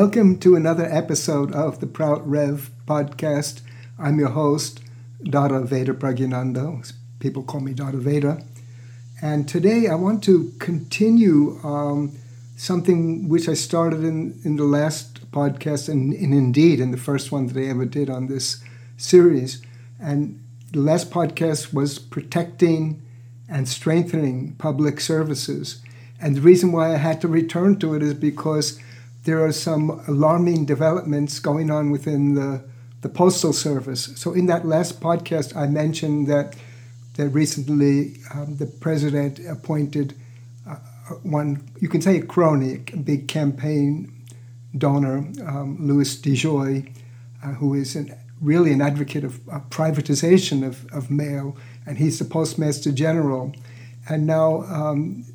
Welcome to another episode of the Prout Rev podcast. I'm your host, Dada Veda Pragyananda. People call me Dada Veda. And today I want to continue um, something which I started in, in the last podcast, and, and indeed in the first one that I ever did on this series. And the last podcast was protecting and strengthening public services. And the reason why I had to return to it is because there are some alarming developments going on within the, the Postal Service. So, in that last podcast, I mentioned that, that recently um, the president appointed uh, one, you can say a crony, a big campaign donor, um, Louis DeJoy, uh, who is an, really an advocate of, of privatization of, of mail, and he's the Postmaster General. And now um,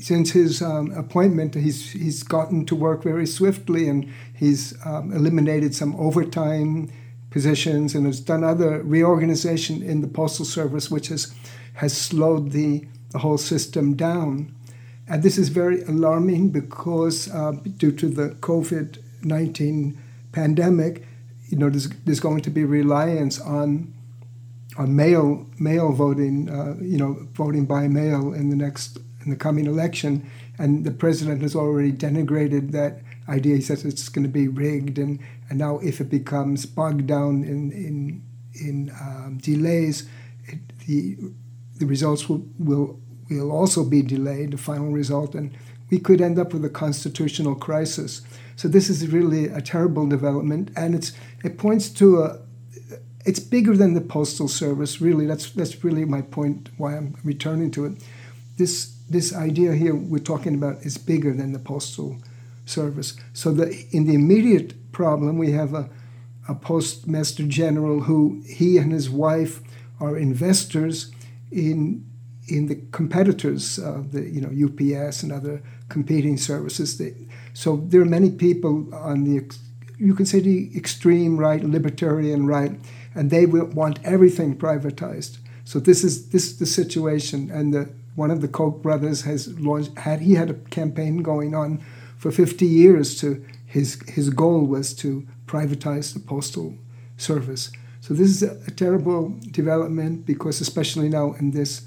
since his um, appointment, he's he's gotten to work very swiftly, and he's um, eliminated some overtime positions and has done other reorganization in the postal service, which has has slowed the, the whole system down. And this is very alarming because uh, due to the COVID nineteen pandemic, you know, there's, there's going to be reliance on on mail mail voting, uh, you know, voting by mail in the next in the coming election, and the president has already denigrated that idea. He says it's going to be rigged, and, and now if it becomes bogged down in in in um, delays, it, the the results will, will will also be delayed. The final result, and we could end up with a constitutional crisis. So this is really a terrible development, and it's it points to a it's bigger than the postal service. Really, that's that's really my point. Why I'm returning to it. This this idea here we're talking about is bigger than the postal service. So the, in the immediate problem, we have a, a postmaster general who he and his wife are investors in in the competitors, uh, the you know UPS and other competing services. So there are many people on the you can say the extreme right, libertarian right, and they want everything privatized. So this is this is the situation, and the one of the Koch brothers has launched had he had a campaign going on for 50 years to his his goal was to privatize the postal service. So this is a, terrible development because especially now in this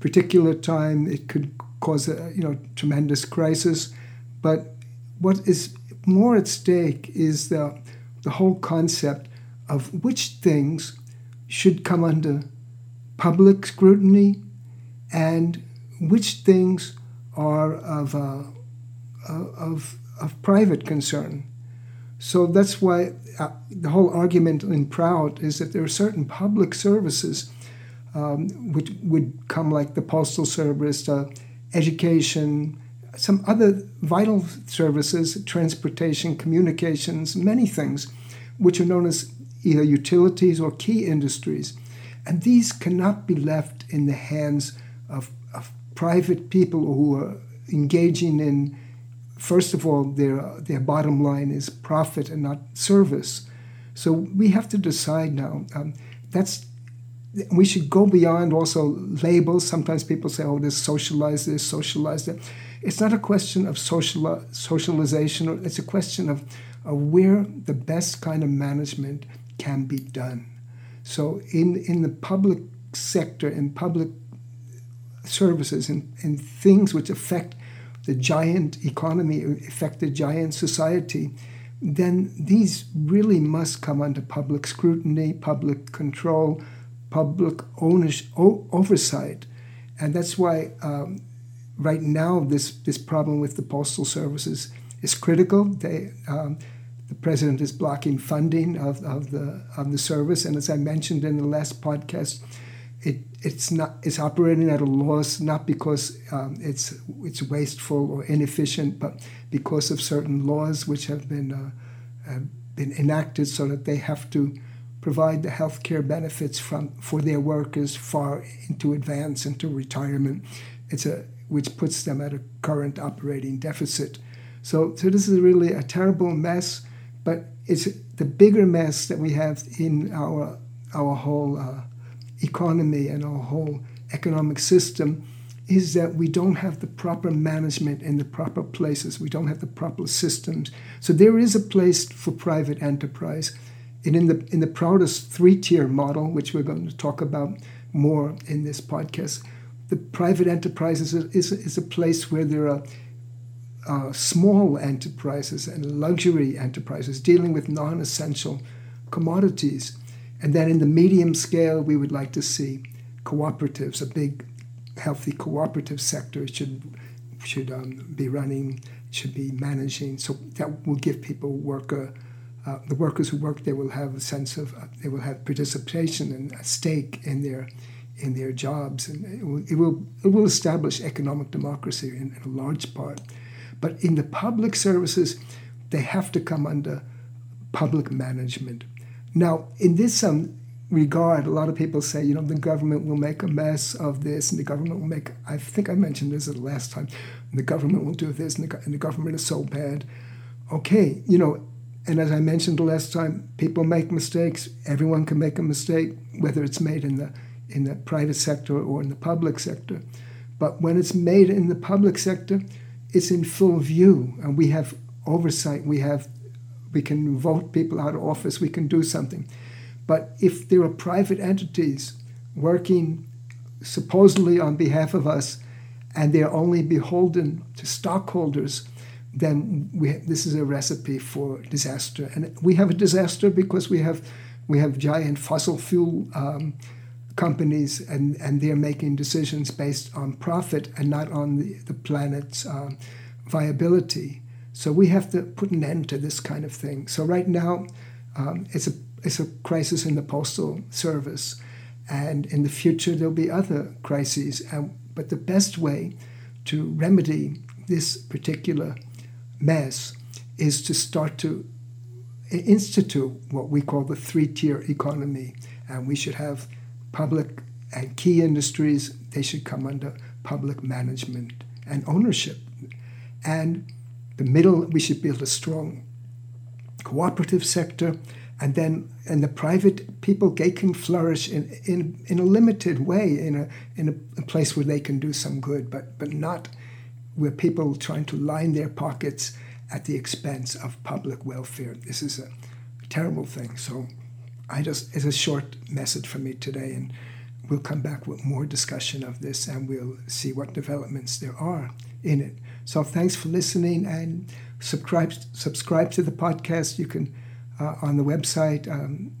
particular time it could cause a you know tremendous crisis. But what is more at stake is the the whole concept of which things should come under public scrutiny and which things are of, uh, of, of private concern. So that's why uh, the whole argument in Prout is that there are certain public services um, which would come like the postal service, uh, education, some other vital services, transportation, communications, many things, which are known as either utilities or key industries. And these cannot be left in the hands of, of private people who are engaging in, first of all, their, their bottom line is profit and not service. So we have to decide now. Um, that's we should go beyond also labels. Sometimes people say, "Oh, this socialize this, socialize that." It's not a question of social socialization. It's a question of, of where the best kind of management can be done. So in in the public sector, in public services, and, and things which affect the giant economy, affect the giant society, then these really must come under public scrutiny, public control, public ownership, oversight. And that's why um, right now this, this problem with the postal services is critical. They, um, the president is blocking funding of, of, the, of the service. And as I mentioned in the last podcast, it, it's not it's operating at a loss not because um, it's it's wasteful or inefficient, but because of certain laws which have been uh, have been enacted so that they have to provide the health care benefits from for their workers far into advance into retirement. It's a which puts them at a current operating deficit. So so this is really a terrible mess, but it's the bigger mess that we have in our our whole uh, economy and our whole economic system is that we don't have the proper management in the proper places. We don't have the proper systems. So there is a place for private enterprise. And in the in the Prout's three-tier model, which we're going to talk about more in this podcast, the private enterprise is a, is a, is a place where there are uh, small enterprises and luxury enterprises dealing with non-essential commodities. And then in the medium scale, we would like to see cooperatives, a big healthy cooperative sector should should um, be running, should be managing. So that will give people worker. Uh, the workers who work there will have a sense of uh, they will have participation and a stake in their in their jobs, and it will it will, it will establish economic democracy in, in, a large part. But in the public services, they have to come under public management. Now, in this um, regard, a lot of people say, you know, the government will make a mess of this, and the government will make. I think I mentioned this the last time. The government will do this, and the, and the government is so bad. Okay, you know, and as I mentioned the last time, people make mistakes. Everyone can make a mistake, whether it's made in the in the private sector or in the public sector. But when it's made in the public sector, it's in full view, and we have oversight. We have we can vote people out of office. We can do something. But if there are private entities working supposedly on behalf of us and they're only beholden to stockholders, then we, this is a recipe for disaster. And we have a disaster because we have we have giant fossil fuel um, companies and, and they're making decisions based on profit and not on the, the planet's um, viability. So we have to put an end to this kind of thing. So right now, um, it's a it's a crisis in the postal service, and in the future there'll be other crises. And, but the best way to remedy this particular mess is to start to institute what we call the three-tier economy, and we should have public and key industries. They should come under public management and ownership, and the middle we should build a strong cooperative sector and then and the private people they can flourish in, in, in a limited way in a in a, a, place where they can do some good but but not where people trying to line their pockets at the expense of public welfare. This is a terrible thing. So i just it's a short message for me today and we'll come back with more discussion of this and we'll see what developments there are in it so thanks for listening and subscribe subscribe to the podcast you can uh, on the website, um,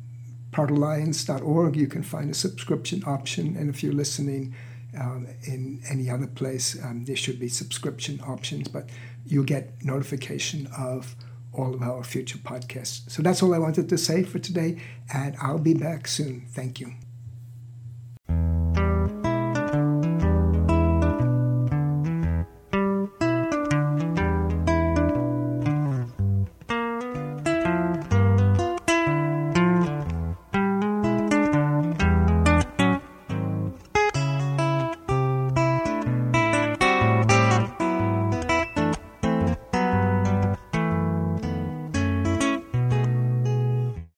proutalliance.org, you can find a subscription option. And if you're listening um, in any other place, um, there should be subscription options, but you'll get notification of all of our future podcasts. So that's all I wanted to say for today, and I'll be back soon. Thank you.